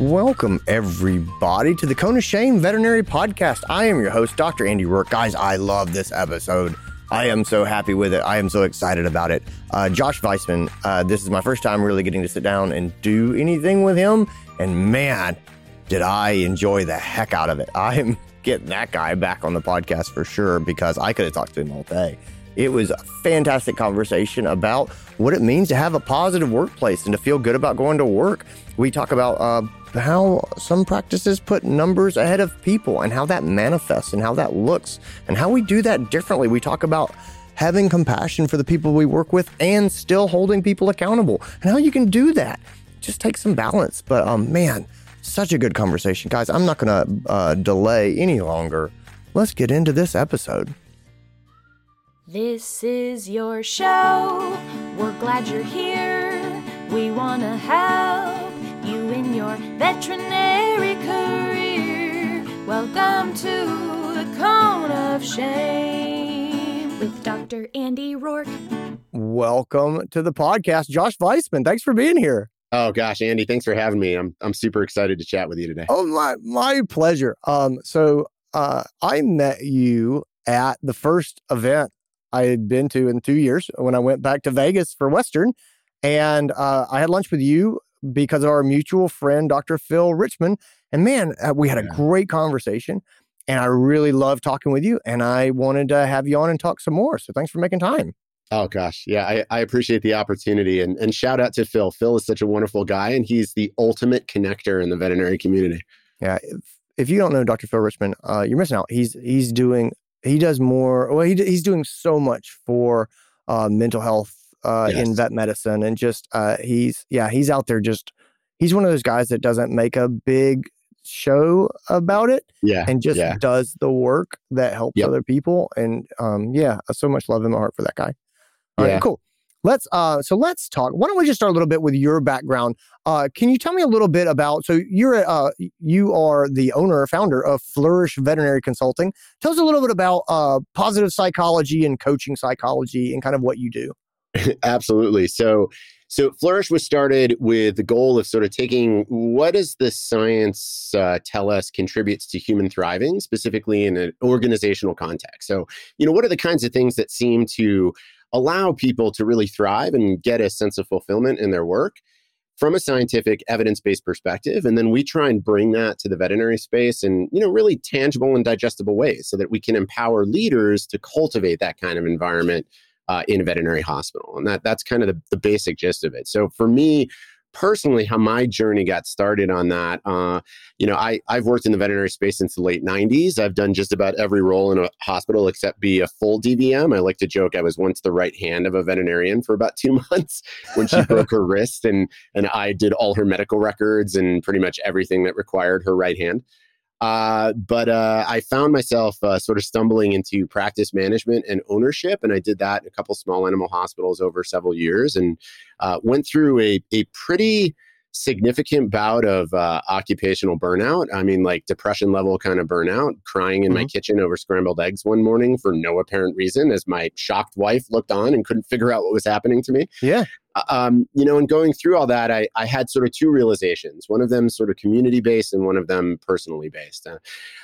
Welcome, everybody, to the Cone Shame Veterinary Podcast. I am your host, Dr. Andy Roark. Guys, I love this episode. I am so happy with it. I am so excited about it. Uh, Josh Vaisman, uh, this is my first time really getting to sit down and do anything with him. And man, did I enjoy the heck out of it. I am getting that guy back on the podcast for sure because I could have talked to him all day. It was a fantastic conversation about what it means to have a positive workplace and to feel good about going to work. We talk about uh, how some practices put numbers ahead of people and how that manifests and how that looks and how we do that differently. We talk about having compassion for the people we work with and still holding people accountable and how you can do that. Just take some balance. But um, man, such a good conversation. Guys, I'm not going to uh, delay any longer. Let's get into this episode. This is your show. We're glad you're here. We want to help you in your veterinary career. Welcome to the Cone of Shame with Dr. Andy Roark. Welcome to the podcast, Josh Vaisman. Thanks for being here. Oh gosh, Andy, thanks for having me. I'm I'm super excited to chat with you today. Oh my my pleasure. Um, so uh, I met you at the first event I had been to in two years when I went back to Vegas for Western, and uh, I had lunch with you because of our mutual friend, Dr. Phil Richmond. And man, uh, we had a great conversation, and I really love talking with you. And I wanted to have you on and talk some more. So thanks for making time. Oh gosh, yeah, I, I appreciate the opportunity and and shout out to Phil. Phil is such a wonderful guy, and he's the ultimate connector in the veterinary community. Yeah, if, if you don't know Dr. Phil Richmond, uh, you're missing out. He's he's doing he does more. Well, he, he's doing so much for uh, mental health uh, yes. in vet medicine, and just uh, he's yeah he's out there just he's one of those guys that doesn't make a big show about it yeah and just yeah. does the work that helps yep. other people and um yeah so much love in my heart for that guy all yeah. right, cool. Let's uh so let's talk. Why don't we just start a little bit with your background? Uh can you tell me a little bit about so you're uh you are the owner or founder of Flourish Veterinary Consulting. Tell us a little bit about uh positive psychology and coaching psychology and kind of what you do. Absolutely. So so Flourish was started with the goal of sort of taking what does the science uh, tell us contributes to human thriving, specifically in an organizational context. So, you know, what are the kinds of things that seem to allow people to really thrive and get a sense of fulfillment in their work from a scientific evidence-based perspective and then we try and bring that to the veterinary space in you know really tangible and digestible ways so that we can empower leaders to cultivate that kind of environment uh, in a veterinary hospital. And that that's kind of the, the basic gist of it. So for me personally how my journey got started on that uh, you know I, i've worked in the veterinary space since the late 90s i've done just about every role in a hospital except be a full dvm i like to joke i was once the right hand of a veterinarian for about two months when she broke her wrist and and i did all her medical records and pretty much everything that required her right hand uh, but uh, I found myself uh, sort of stumbling into practice management and ownership, and I did that in a couple small animal hospitals over several years, and uh, went through a a pretty significant bout of uh, occupational burnout. I mean, like depression level kind of burnout, crying in mm-hmm. my kitchen over scrambled eggs one morning for no apparent reason as my shocked wife looked on and couldn't figure out what was happening to me. Yeah. Uh, um, you know, and going through all that, I, I had sort of two realizations. One of them sort of community based, and one of them personally based. Uh,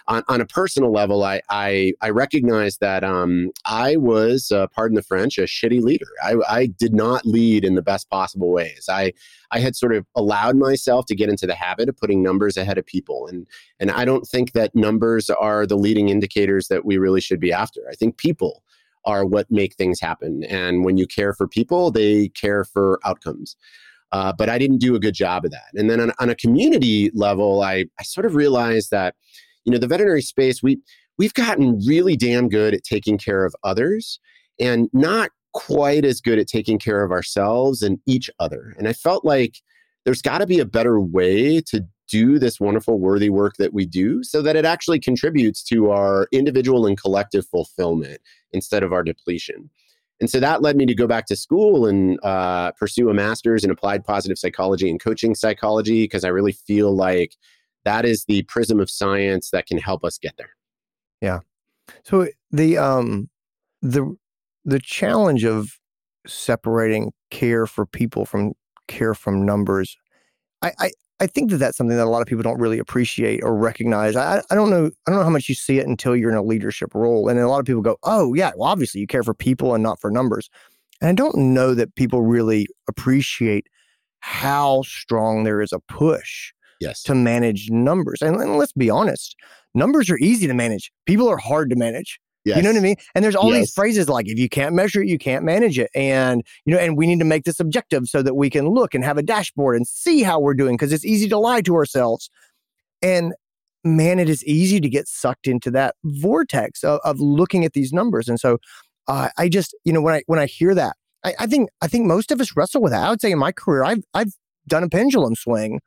on, on a personal level, I I, I recognized that um, I was, uh, pardon the French, a shitty leader. I, I did not lead in the best possible ways. I I had sort of allowed myself to get into the habit of putting numbers ahead of people, and and I don't think that numbers are the leading indicators that we really should be after. I think people are what make things happen. And when you care for people, they care for outcomes. Uh, but I didn't do a good job of that. And then on, on a community level, I, I sort of realized that, you know, the veterinary space, we, we've gotten really damn good at taking care of others and not quite as good at taking care of ourselves and each other. And I felt like there's got to be a better way to do this wonderful, worthy work that we do so that it actually contributes to our individual and collective fulfillment instead of our depletion. And so that led me to go back to school and uh, pursue a master's in applied positive psychology and coaching psychology because I really feel like that is the prism of science that can help us get there. Yeah. So the um the the challenge of separating care for people from care from numbers, I I, I think that that's something that a lot of people don't really appreciate or recognize. I, I don't know. I don't know how much you see it until you're in a leadership role. And a lot of people go, oh, yeah, well, obviously you care for people and not for numbers. And I don't know that people really appreciate how strong there is a push yes. to manage numbers. And, and let's be honest, numbers are easy to manage. People are hard to manage. Yes. You know what I mean? And there's all Yes. these phrases like if you can't measure it, you can't manage it. And you know, and we need to make this objective so that we can look and have a dashboard and see how we're doing because it's easy to lie to ourselves. And man, it is easy to get sucked into that vortex of, of looking at these numbers. And so uh, I just, you know, when I when I hear that, I, I think I think most of us wrestle with that. I would say in my career, I've I've done a pendulum swing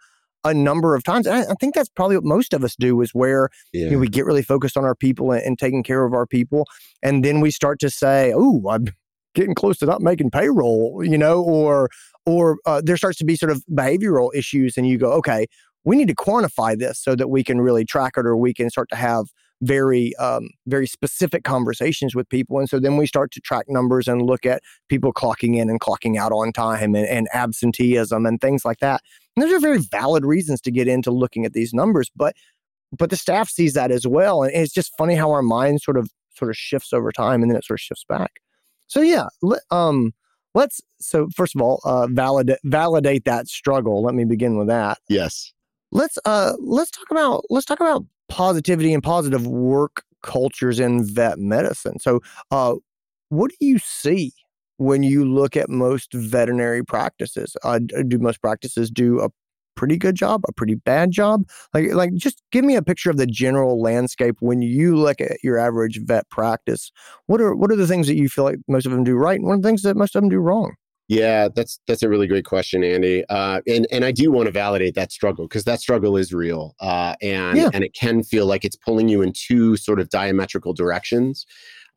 a number of times. And I, I think that's probably what most of us do is where Yeah. you know, we get really focused on our people and, and taking care of our people. And then we start to say, oh, I'm getting close to not making payroll, you know, or, or uh, there starts to be sort of behavioral issues. And you go, okay, we need to quantify this so that we can really track it or we can start to have very, um, very specific conversations with people. And so then we start to track numbers and look at people clocking in and clocking out on time and, and absenteeism and things like that. And those are very valid reasons to get into looking at these numbers, but but the staff sees that as well, and it's just funny how our mind sort of sort of shifts over time, and then it sort of shifts back. So yeah, let, um, let's so first of all, uh, validate validate that struggle. Let me begin with that. yes. Let's uh let's talk about let's talk about positivity and positive work cultures in vet medicine. So uh, what do you see when you look at most veterinary practices? Uh, do most practices do a pretty good job, a pretty bad job? Like, like just give me a picture of the general landscape when you look at your average vet practice. What are what are the things that you feel like most of them do right, and what are the things that most of them do wrong? Yeah, that's that's a really great question, Andy. Uh, and and I do want to validate that struggle because that struggle is real, uh, and Yeah. and it can feel like it's pulling you in two sort of diametrical directions.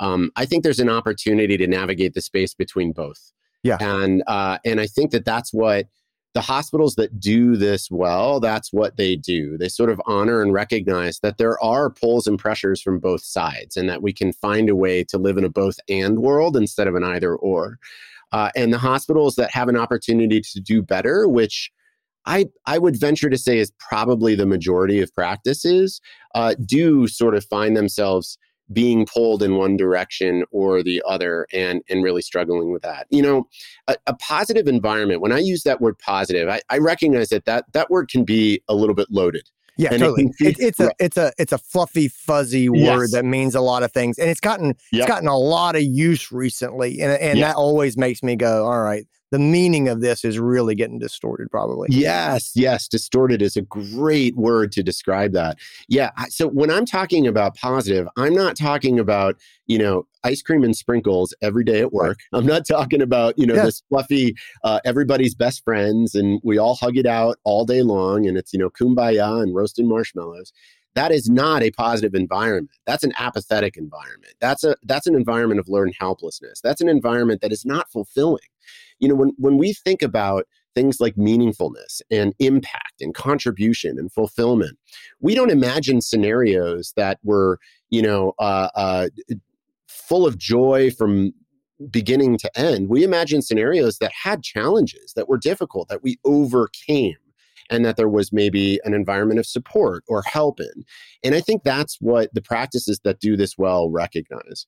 Um, I think there's an opportunity to navigate the space between both. Yeah. and uh, and I think that that's what the hospitals that do this well. That's what they do. They sort of honor and recognize that there are pulls and pressures from both sides, and that we can find a way to live in a both and world instead of an either or uh, and the hospitals that have an opportunity to do better, which I I would venture to say is probably the majority of practices, uh, do sort of find themselves being pulled in one direction or the other, and and really struggling with that. You know, a, a positive environment. When I use that word positive, I, I recognize that that that word can be a little bit loaded. Yeah, And it totally. It, it's a it's a it's a fluffy, fuzzy word Yes. that means a lot of things, and it's gotten Yep. it's gotten a lot of use recently, and and Yeah. that always makes me go, all right, the meaning of this is really getting distorted, probably. Yes, yes, distorted is a great word to describe that. Yeah, so when I'm talking about positive, I'm not talking about, you know, ice cream and sprinkles every day at work. I'm not talking about, you know, Yeah. this fluffy uh, everybody's best friends and we all hug it out all day long and it's, you know, kumbaya and roasting marshmallows. That is not a positive environment. That's an apathetic environment. That's a that's an environment of learned helplessness. That's an environment that is not fulfilling. You know, when when we think about things like meaningfulness and impact and contribution and fulfillment. We don't imagine scenarios that were, you know, uh, uh, full of joy from beginning to end. We imagine scenarios that had challenges, that were difficult, that we overcame. And that there was maybe an environment of support or help in. And I think that's what the practices that do this well recognize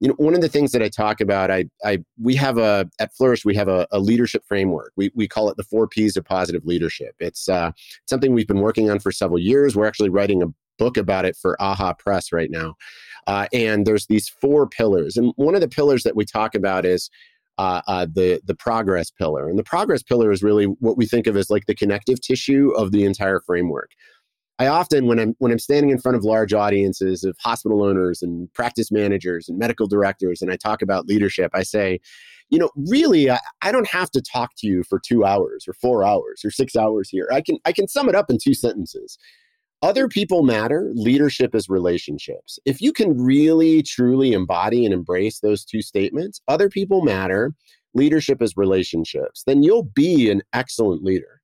you know one of the things that i talk about i i we have a at flourish we have a, a leadership framework we, we call it the four p's of positive leadership it's uh, something we've been working on for several years we're actually writing a book about it for AAHA press right now uh, and there's these four pillars and one of the pillars that we talk about is uh, uh, the the progress pillar and the progress pillar is really what we think of as like the connective tissue of the entire framework I often, when I'm when I'm standing in front of large audiences of hospital owners and practice managers and medical directors, and I talk about leadership, I say, you know, really, I, I don't have to talk to you for two hours or four hours or six hours here. I can I can sum it up in two sentences. Other people matter. Leadership is relationships. If you can really truly embody and embrace those two statements, other people matter. Leadership is relationships. Then you'll be an excellent leader.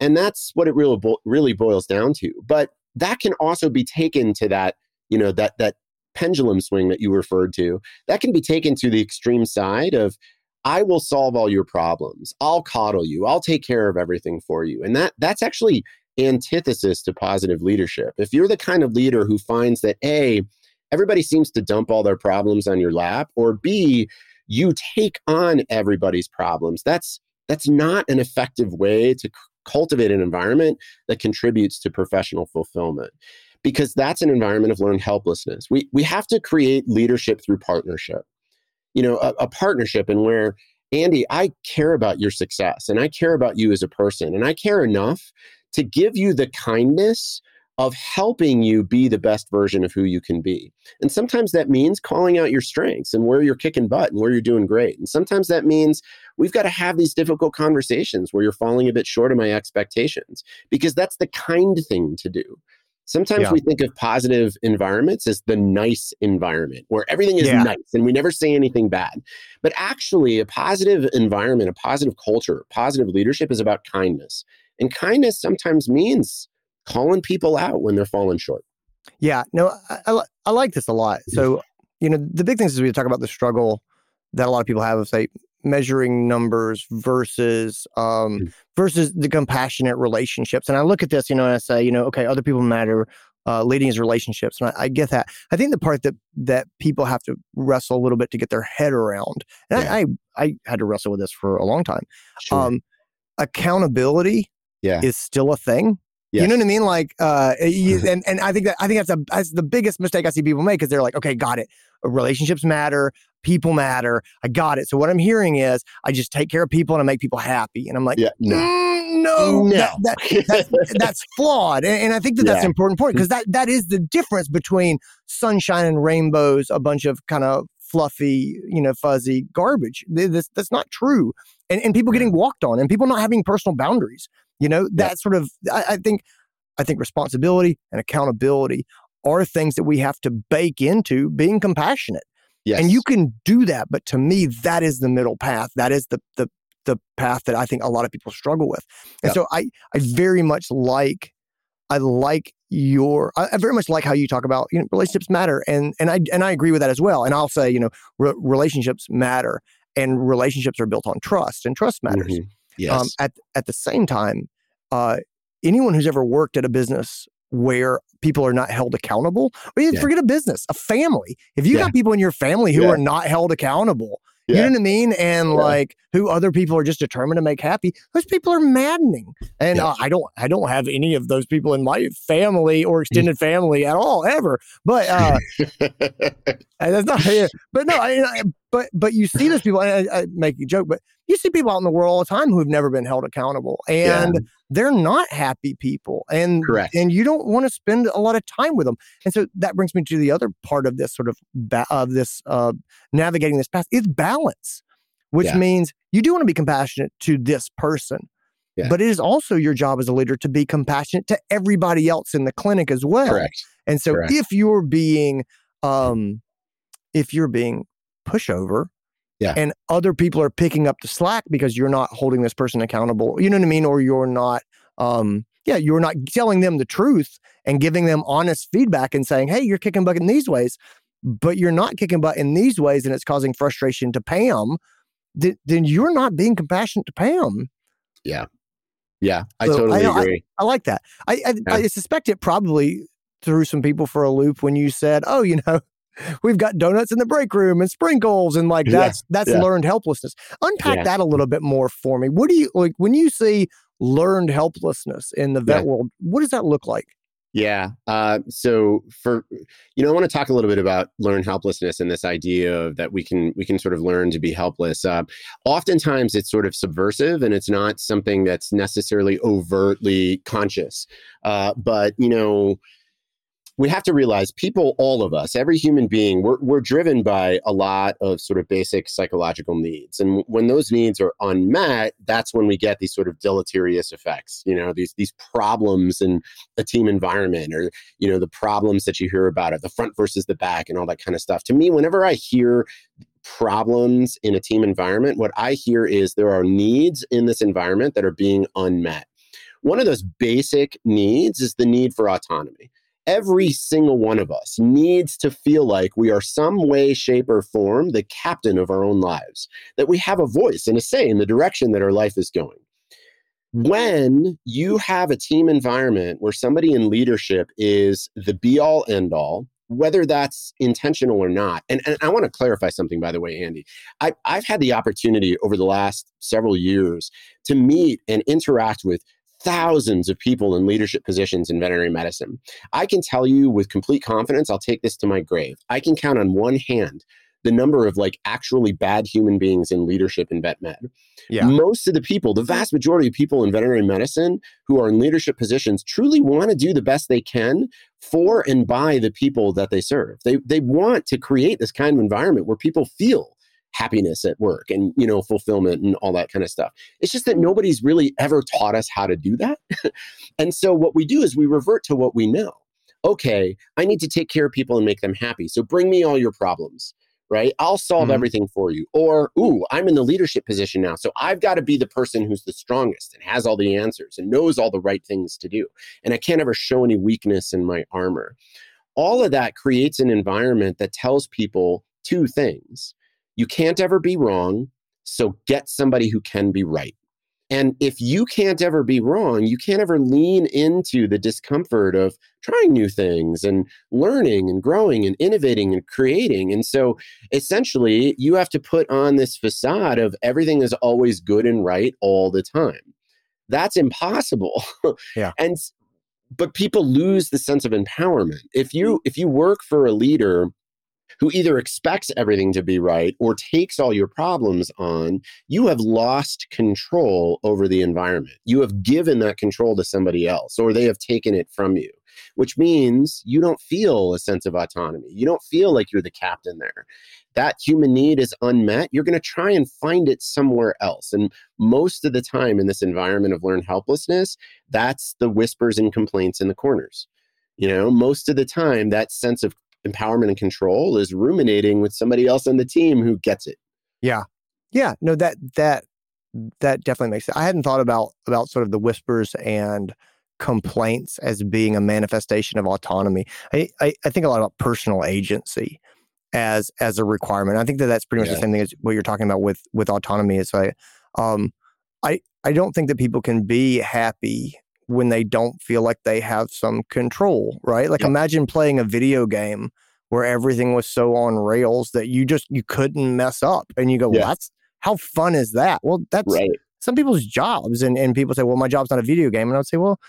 And that's what it really really boils down to. But that can also be taken to that, you know, that that pendulum swing that you referred to. That can be taken to the extreme side of I will solve all your problems. I'll coddle you. I'll take care of everything for you. And that that's actually antithesis to positive leadership. If you're the kind of leader who finds that A, everybody seems to dump all their problems on your lap, or B, you take on everybody's problems, that's that's not an effective way to cultivate an environment that contributes to professional fulfillment because that's an environment of learned helplessness. We we have to create leadership through partnership. You know, a, a partnership and where Andy, I care about your success and I care about you as a person and I care enough to give you the kindness of helping you be the best version of who you can be. And sometimes that means calling out your strengths and where you're kicking butt and where you're doing great. And sometimes that means we've got to have these difficult conversations where you're falling a bit short of my expectations because that's the kind thing to do. Sometimes yeah. we think of positive environments as the nice environment where everything is yeah. nice and we never say anything bad. But actually, a positive environment, a positive culture, positive leadership is about kindness. And kindness sometimes means calling people out when they're falling short. Yeah, no, I, I, I like this a lot. So, you know, the big things is we talk about the struggle that a lot of people have of, say, measuring numbers versus um, mm. versus the compassionate relationships. And I look at this, you know, and I say, you know, okay, other people matter. Uh, leading is relationships, and I, I, get that. I think the part that that people have to wrestle a little bit to get their head around, and yeah. I, I, I had to wrestle with this for a long time. Sure. Um, accountability, yeah. is still a thing. Yes. You know what I mean? Like, uh, you, and and I think that I think that's a that's the biggest mistake I see people make because they're like, okay, got it. Relationships matter, people matter. I got it. So what I'm hearing is I just take care of people and I make people happy. And I'm like, yeah, no. Mm, no, no. That, that, that's, that's flawed, and, and, I think that yeah. that's an important point because that that is the difference between sunshine and rainbows, a bunch of kind of fluffy, you know, fuzzy garbage. This, that's not true, and and people getting walked on, and people not having personal boundaries. You know, that yeah. sort of I, I think I think responsibility and accountability are things that we have to bake into being compassionate. Yes. And you can do that, but to me, that is the middle path. That is the the the path that I think a lot of people struggle with. And so I I very much like I like your I very much like how you talk about you know relationships matter and and I and I agree with that as well. And I'll say you know re- relationships matter and relationships are built on trust and trust matters. Mm-hmm. Um, yes. Um, at at the same time, uh, anyone who's ever worked at a business where people are not held accountable, or even yeah. forget a business, a family. If you yeah. got people in your family who yeah. are not held accountable, you know what I mean? And like who other people are just determined to make happy, those people are maddening. And uh, I don't, I don't have any of those people in my family or extended family at all ever. But uh, that's not, but no, I, but but you see those people. I, I, make a joke, but you see people out in the world all the time who have never been held accountable, and yeah. they're not happy people. And Correct. and you don't want to spend a lot of time with them. And so that brings me to the other part of this sort of ba- of this uh, navigating this path is balance, which yeah. means you do want to be compassionate to this person. Yeah. But it is also your job as a leader to be compassionate to everybody else in the clinic as well. Correct. And so Correct. if you're being um, if you're being pushover. Yeah. And other people are picking up the slack because you're not holding this person accountable. You know what I mean? Or you're not, um, yeah, you're not telling them the truth and giving them honest feedback and saying, hey, you're kicking butt in these ways, but you're not kicking butt in these ways and it's causing frustration to Pam, th- then you're not being compassionate to Pam. Yeah. Yeah. I so totally I, agree. I, I, like that. I, I, yeah. I suspect it probably threw some people for a loop when you said, oh, you know, we've got donuts in the break room and sprinkles and like that's yeah, that's yeah. learned helplessness unpack yeah. that a little bit more for me what do you like when you see learned helplessness in the vet world what does that look like yeah. Uh, so for you know, I want to talk a little bit about learned helplessness and this idea of that we can we can sort of learn to be helpless. Uh, oftentimes, it's sort of subversive and it's not something that's necessarily overtly conscious. Uh, but you know, we have to realize people, all of us, every human being, we're, we're driven by a lot of sort of basic psychological needs. And when those needs are unmet, that's when we get these sort of deleterious effects, you know, these, these problems in a team environment or, you know, the problems that you hear about it, the front versus the back and all that kind of stuff. To me, whenever I hear problems in a team environment, what I hear is there are needs in this environment that are being unmet. One of those basic needs is the need for autonomy every single one of us needs to feel like we are some way, shape, or form the captain of our own lives, that we have a voice and a say in the direction that our life is going. when you have a team environment where somebody in leadership is the be all end all, whether that's intentional or not. And, and I want to clarify something, by the way, Andy. I, I've had the opportunity over the last several years to meet and interact with thousands of people in leadership positions in veterinary medicine. I can tell you with complete confidence, I'll take this to my grave. I can count on one hand the number of like actually bad human beings in leadership in vet med. Yeah. Most of the people, the vast majority of people in veterinary medicine who are in leadership positions truly want to do the best they can for and by the people that they serve. They they want to create this kind of environment where people feel happiness at work and you know fulfillment and all that kind of stuff. It's just that nobody's really ever taught us how to do that. and so what we do is we revert to what we know. Okay, I need to take care of people and make them happy. So bring me all your problems right? I'll solve mm-hmm. everything for you. Or, ooh, I'm in the leadership position now. So I've got to be the person who's the strongest and has all the answers and knows all the right things to do. And I can't ever show any weakness in my armor. All of that creates an environment that tells people two things you can't ever be wrong. So get somebody who can be right. And if you can't ever be wrong, you can't ever lean into the discomfort of trying new things and learning and growing and innovating and creating. And so essentially, you have to put on this facade of everything is always good and right all the time. That's impossible. Yeah. and but people lose the sense of empowerment. If you mm. if you work for a leader who either expects everything to be right or takes all your problems on, you have lost control over the environment. You have given that control to somebody else, or they have taken it from you, which means you don't feel a sense of autonomy. You don't feel like you're the captain there. That human need is unmet. You're going to try and find it somewhere else. And most of the time in this environment of learned helplessness, that's the whispers and complaints in the corners. You know, most of the time, that sense of empowerment and control is ruminating with somebody else on the team who gets it. Yeah. Yeah. No, that that that definitely makes sense. I hadn't thought about about sort of the whispers and complaints as being a manifestation of autonomy. I, I, I think a lot about personal agency as as a requirement. I think that that's pretty much yeah. the same thing as what you're talking about with with autonomy. Is like, um I I don't think that people can be happy when they don't feel like they have some control, right? Like yep. imagine playing a video game where everything was so on rails that you just you couldn't mess up and you go, well, that's how fun is that? Well, that's right. some people's jobs and and people say, well, my job's not a video game and I would say, well,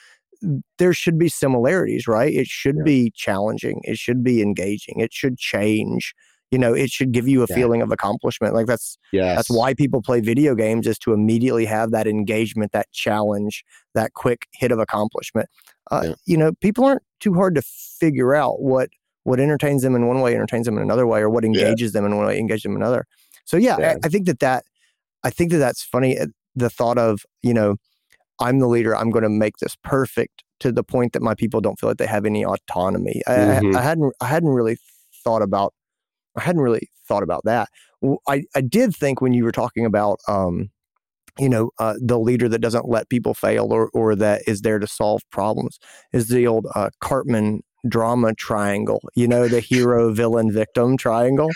there should be similarities, right? It should yeah. be challenging, it should be engaging, it should change you know it should give you a yeah. feeling of accomplishment like that's yes. that's why people play video games is to immediately have that engagement that challenge that quick hit of accomplishment uh, yeah. you know people aren't too hard to figure out what what entertains them in one way entertains them in another way or what engages yeah. them in one way engages them in another so yeah, I, I think that that i think that that's funny uh, the thought of you know i'm the leader i'm going to make this perfect to the point that my people don't feel like they have any autonomy mm-hmm. I, I hadn't i hadn't really thought about I hadn't really thought about that. I, I did think when you were talking about, um, you know, uh, the leader that doesn't let people fail or, or that is there to solve problems is the old uh, Karpman drama triangle. You know, the hero, villain, victim triangle.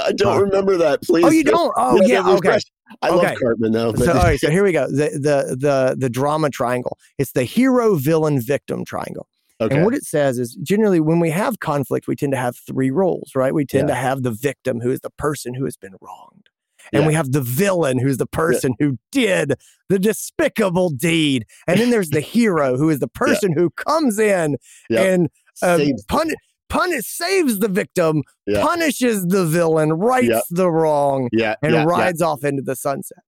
I don't uh, remember that. Please. Oh, you don't? Oh, yeah. yeah okay. I okay. love Cartman though. But. So, all right. So here we go. The, the the the drama triangle. It's the hero, villain, victim triangle. Okay. And what it says is generally when we have conflict, we tend to have three roles, right? We tend yeah. to have the victim who is the person who has been wronged. And yeah. we have the villain who's the person yeah. who did the despicable deed. And then there's the hero who is the person who comes in and um, pun- punish saves the victim, punishes the villain, rights the wrong, and rides off into the sunset.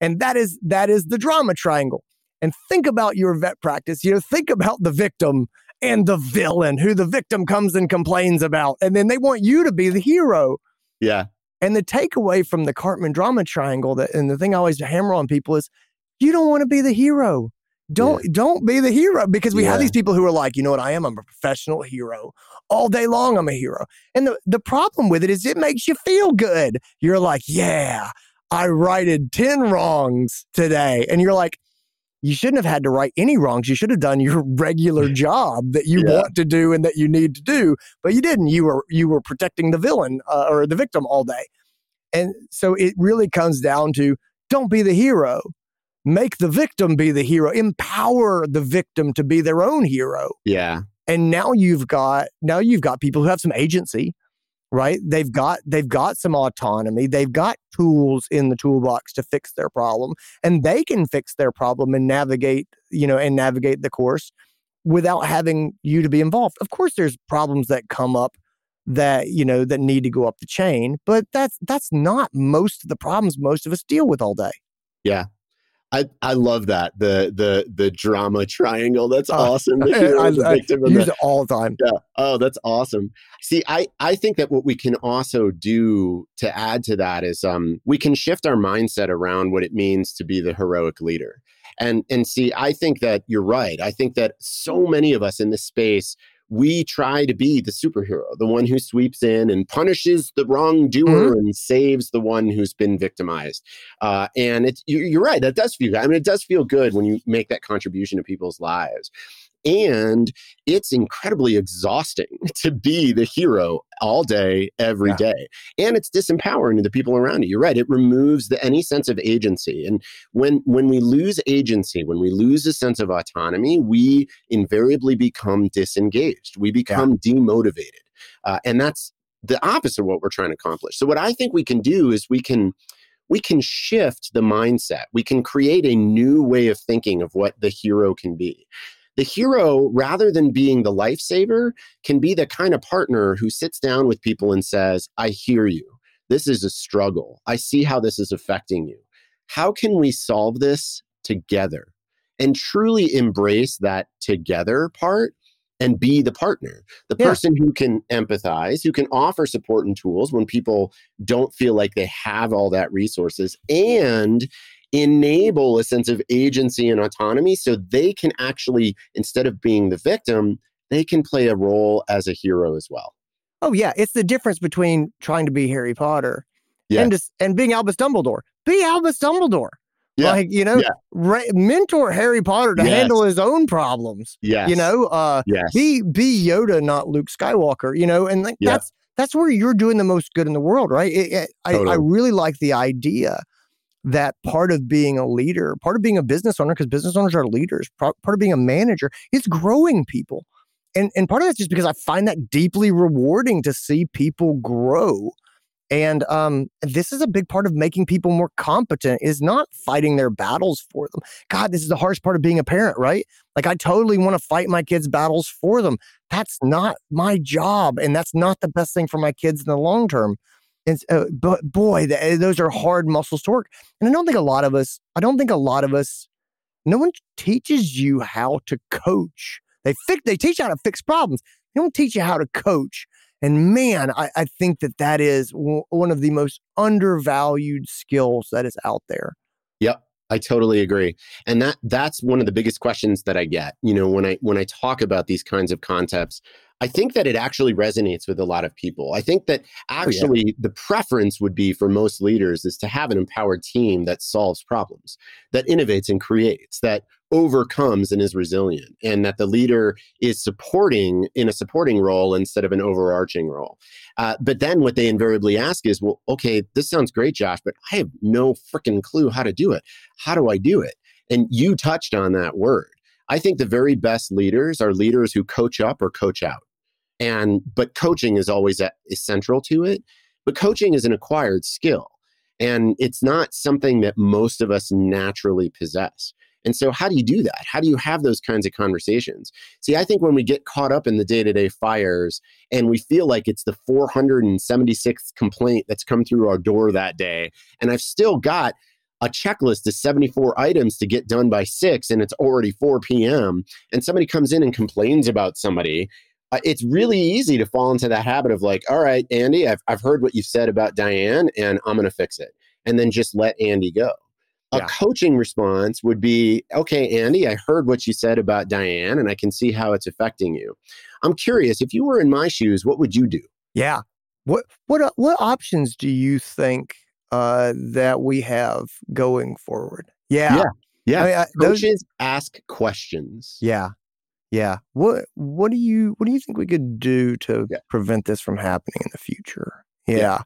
And that is that is the drama triangle. And think about your vet practice. You know, think about the victim and the villain who the victim comes and complains about. And then they want you to be the hero. Yeah. And the takeaway from the Karpman drama triangle that and the thing I always hammer on people is you don't want to be the hero. Don't yeah. don't be the hero because we yeah. have these people who are like, you know what, I am I'm a professional hero. All day long I'm a hero. And the, the problem with it is it makes you feel good. You're like, yeah, I righted 10 wrongs today. And you're like, you shouldn't have had to right any wrongs. You should have done your regular job that you yeah. want to do and that you need to do, but you didn't. You were you were protecting the villain uh, or the victim all day, and so it really comes down to don't be the hero, make the victim be the hero, empower the victim to be their own hero. Yeah. And now you've got now you've got people who have some agency, right? They've got they've got some autonomy. They've got tools in the toolbox to fix their problem, and they can fix their problem and navigate, you know, and navigate the course without having you to be involved. Of course, there's problems that come up that you know that need to go up the chain, but that's that's not most of the problems most of us deal with all day. Yeah. I, I love that the the the drama triangle. That's Uh, awesome. The I, hero is the I victim and use it all the time. Yeah. Oh, that's awesome. See, I I think that what we can also do to add to that is um we can shift our mindset around what it means to be the heroic leader. And and see, I think that you're right. I think that so many of us in this space we try to be the superhero, the one who sweeps in and punishes the wrongdoer and saves the one who's been victimized. Uh, and it's you- you're right. That does feel good. I mean, it does feel good when you make that contribution to people's lives. And it's incredibly exhausting to be the hero all day, every Yeah. day, And it's disempowering to the people around you. You're right. It removes the, any sense of agency. And when when we lose agency, when we lose a sense of autonomy, we invariably become disengaged. We become demotivated. Uh, and that's the opposite of what we're trying to accomplish. So what I think we can do is we can we can shift the mindset. We can create a new way of thinking of what the hero can be. The hero, rather than being the lifesaver, can be the kind of partner who sits down with people and says, I hear you. This is a struggle. I see how this is affecting you. How can we solve this together? And truly embrace that together part and be the partner, the Yeah. person who can empathize, who can offer support and tools when people don't feel like they have all that resources, and enable a sense of agency and autonomy so they can actually, instead of being the victim, they can play a role as a hero as well. Oh yeah, it's the difference between trying to be Harry Potter Yeah. and just, and being Albus Dumbledore. Be Albus Dumbledore. Yeah, Like, you know, yeah. ra- mentor Harry Potter to Yes. handle his own problems. Yes. You know, uh Yes. be be Yoda, not Luke Skywalker, you know, and like Yeah. that's that's where you're doing the most good in the world, right? It, it- I, I really like the idea that part of being a leader, part of being a business owner, because business owners are leaders, part, of being a manager is growing people. And and part of that's just because I find that deeply rewarding to see people grow. And um, this is a big part of making people more competent is not fighting their battles for them. God, this is the hardest part of being a parent, right? Like I totally want to fight my kids' battles for them. That's not my job, and that's not the best thing for my kids in the long term. And uh, but boy, th- those are hard muscles to work. And I don't think a lot of us. I don't think a lot of us. No one teaches you how to coach. They fix. They teach you how to fix problems. They don't teach you how to coach. And man, I, I think that that is w- one of the most undervalued skills that is out there. Yep. I totally agree. And that that's one of the biggest questions that I get. You know, when I when I talk about these kinds of concepts, I think that it actually resonates with a lot of people. I think that oh, actually the preference would be for most leaders is to have an empowered team that solves problems, that innovates and creates, that overcomes and is resilient, and that the leader is supporting in a supporting role instead of an overarching role. Uh, but then what they invariably ask is, well, okay, this sounds great, Josh, but I have no freaking clue how to do it. How do I do it? And you touched on that word. I think the very best leaders are leaders who coach up or coach out. And but coaching is always at, is central to it. But coaching is an acquired skill, and it's not something that most of us naturally possess. And so, how do you do that? How do you have those kinds of conversations? See, I think when we get caught up in the day to day fires and we feel like it's the 476th complaint that's come through our door that day, and I've still got a checklist of 74 items to get done by six, and it's already 4 p.m., and somebody comes in and complains about somebody, uh, it's really easy to fall into that habit of like, all right, Andy, I've, I've heard what you've said about Diane, and I'm going to fix it. And then just let Andy go. A Yeah. coaching response would be, okay, Andy, I heard what you said about Diane, and I can see how it's affecting you. I'm curious, if you were in my shoes, what would you do? Yeah. What what what options do you think uh, that we have going forward? Yeah. Yeah. Yeah. I mean, I- those- Coaches ask questions. yeah. Yeah. What what do you what do you think we could do to Yeah. prevent this from happening in the future? Yeah. Yeah.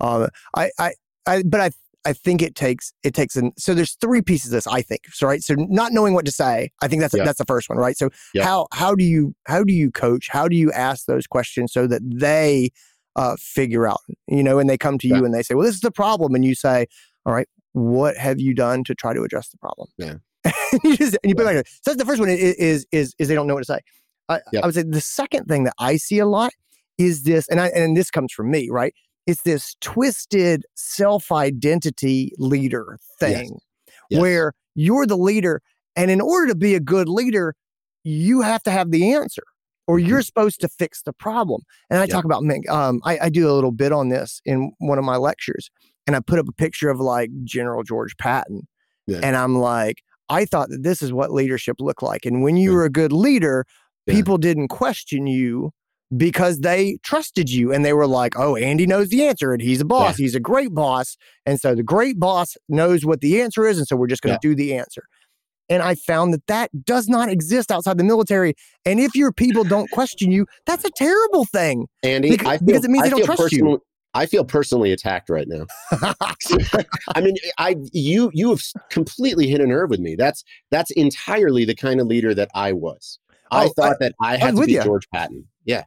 Um, I, I I but I I think it takes it takes an so there's three pieces of this I think so right so not knowing what to say I think that's Yeah. that's the first one right so Yeah. how how do you how do you coach how do you ask those questions so that they uh, figure out you know and they come to Yeah. you and they say well this is the problem and you say all right what have you done to try to address the problem Yeah. you just and you put it like so that's the first one i- i- is is is they don't know what to say I. I would say the second thing that I see a lot is this and I and this comes from me right it's this twisted self-identity leader thing Yes. where you're the leader and in order to be a good leader you have to have the answer or Mhm. you're supposed to fix the problem and i Yeah. talk about um, I, I do a little bit on this in one of my lectures and i put up a picture of like general george patton Yeah. and i'm like i thought that this is what leadership looked like and when you Yeah. were a good leader people didn't question you because they trusted you and they were like, oh, Andy knows the answer and he's a boss. He's a great boss. And so the great boss knows what the answer is. And so we're just going to do the answer. And I found that that does not exist outside the military. And if your people don't question you, that's a terrible thing. Andy, Because- I feel, because it means I they don't feel trust you. I feel personally attacked right now. I mean, I you you have completely hit a nerve with me. That's that's entirely the kind of leader that I was. I Oh, thought that I had I'm to with be ya. George Patton. Yeah,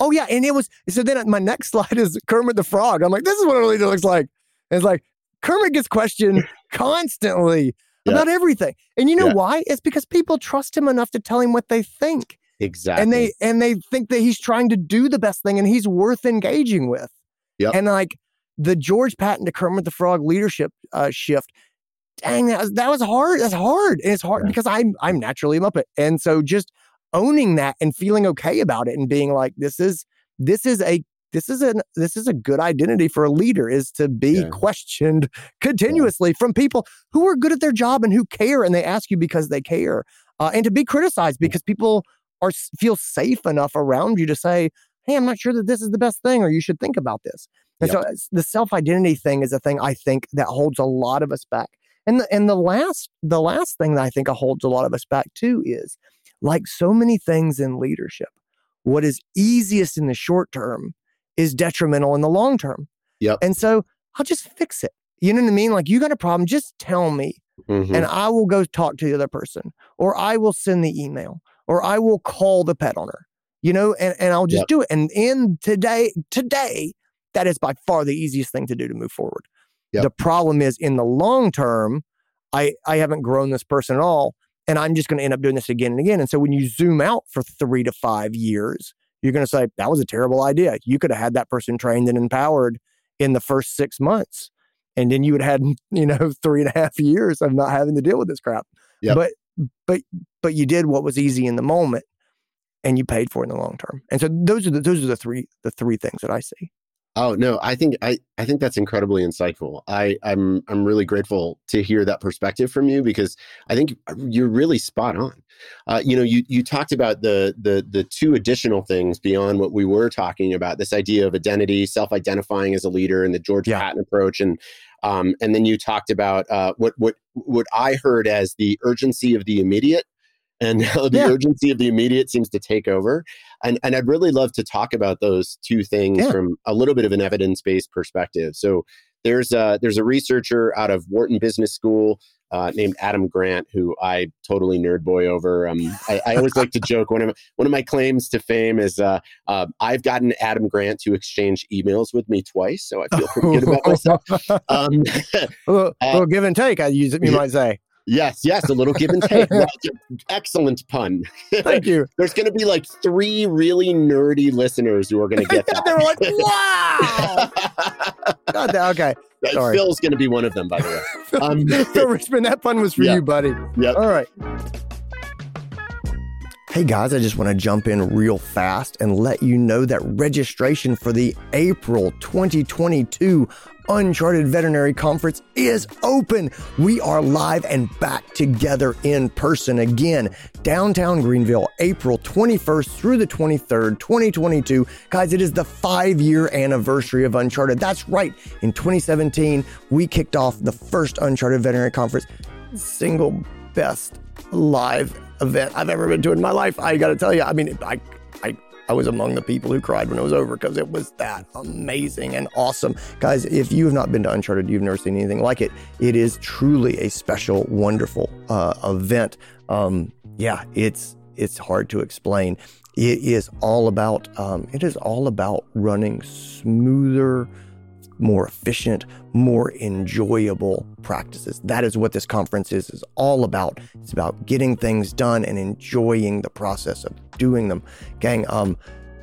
Oh, yeah. And it was so then my next slide is Kermit the Frog. I'm like, this is what a leader looks like. And it's like Kermit gets questioned constantly Yeah. about everything. And you know Yeah. why? It's because people trust him enough to tell him what they think. exactly. and they and they think that he's trying to do the best thing and he's worth engaging with. Yep. And like the George Patton to Kermit the Frog leadership uh, shift, dang, that was, that was hard. That's hard, and it's hard Yeah. because I'm I'm naturally a Muppet, and so just owning that and feeling okay about it and being like, this is this is a this is an this is a good identity for a leader is to be Yeah. questioned continuously from people who are good at their job and who care and they ask you because they care uh, and to be criticized because people are feel safe enough around you to say hey i'm not sure that this is the best thing or you should think about this. And so the self-identity thing is a thing i think that holds a lot of us back. And the, and the last the last thing that i think holds a lot of us back too is like so many things in leadership what is easiest in the short term is detrimental in the long term Yep. and so i'll just fix it you know what i mean like you got a problem just tell me Mhm. and I will go talk to the other person, or I will send the email, or I will call the pet owner, you know, and, and I'll just Yep. do it. And in today, today, that is by far the easiest thing to do to move forward. Yep. The problem is in the long term, I I haven't grown this person at all, and I'm just going to end up doing this again and again. And so when you zoom out for three to five years, you're going to say that was a terrible idea. You could have had that person trained and empowered in the first six months and then you would have had you know three and a half years of not having to deal with this crap Yep. but but but you did what was easy in the moment and you paid for it in the long term and so those are the those are the three the three things that i see Oh no, I think I, I think that's incredibly insightful. I, I'm I'm really grateful to hear that perspective from you because I think you're really spot on. Uh, you know, you you talked about the the the two additional things beyond what we were talking about. This idea of identity, self-identifying as a leader, and the George Yeah. Patton approach, and um, and then you talked about uh, what what what I heard as the urgency of the immediate, and how the Yeah. urgency of the immediate seems to take over and and I'd really love to talk about those two things Yeah. from a little bit of an evidence based perspective. So there's a there's a researcher out of Wharton Business School uh, named Adam Grant who I totally nerd boy over. Um, I, I always like to joke one of one of my claims to fame is uh, uh, I've gotten Adam Grant to exchange emails with me twice, so I feel pretty good about myself. Um, a little, Uh, little give and take i use it you might say yes, yes, a little give and take. Well, Excellent pun. thank you There's going to be like three really nerdy listeners who are going to get that. they were like wow God, okay sorry. Phil's going to be one of them, by the way. Um, Phil richmond that pun was for Yeah. you buddy Yep. all right Hey guys, I just want to jump in real fast and let you know that registration for the April 2022 Uncharted Veterinary Conference is open. We are live and back together in person again, downtown Greenville, April 21st through the 23rd, 2022. Guys, it is the five year anniversary of Uncharted. That's right. In 2017, we kicked off the first Uncharted Veterinary Conference. Single best live event I've ever been to in my life. I got to tell you, I mean, I, I, was among the people who cried when it was over because it was that amazing and awesome. Guys, if you have not been to Uncharted, you've never seen anything like it. It is truly a special, wonderful uh, event. Um, yeah, it's it's hard to explain. It is all about um, it is all about running smoother more efficient, more enjoyable practices. That is what this conference is is all about. It's about getting things done and enjoying the process of doing them. Gang, um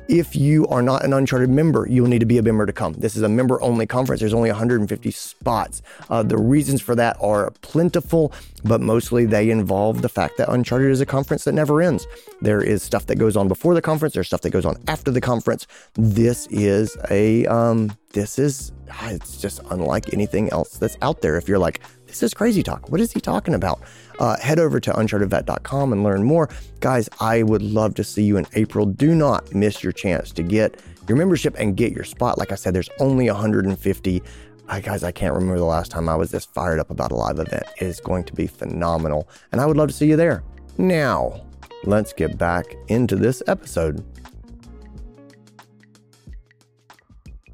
if you are not an Uncharted member, you will need to be a member to come. This is a member only conference. There's only 150 spots. Uh, the reasons for that are plentiful, but mostly they involve the fact that Uncharted is a conference that never ends. There is stuff that goes on before the conference, there's stuff that goes on after the conference. This is a, um, this is, ah, it's just unlike anything else that's out there. If you're like, this is crazy talk. What is he talking about? Uh, head over to unchartedvet.com and learn more. Guys, I would love to see you in April. Do not miss your chance to get your membership and get your spot. Like I said, there's only 150. I, guys, I can't remember the last time I was this fired up about a live event. It is going to be phenomenal, and I would love to see you there. Now, let's get back into this episode.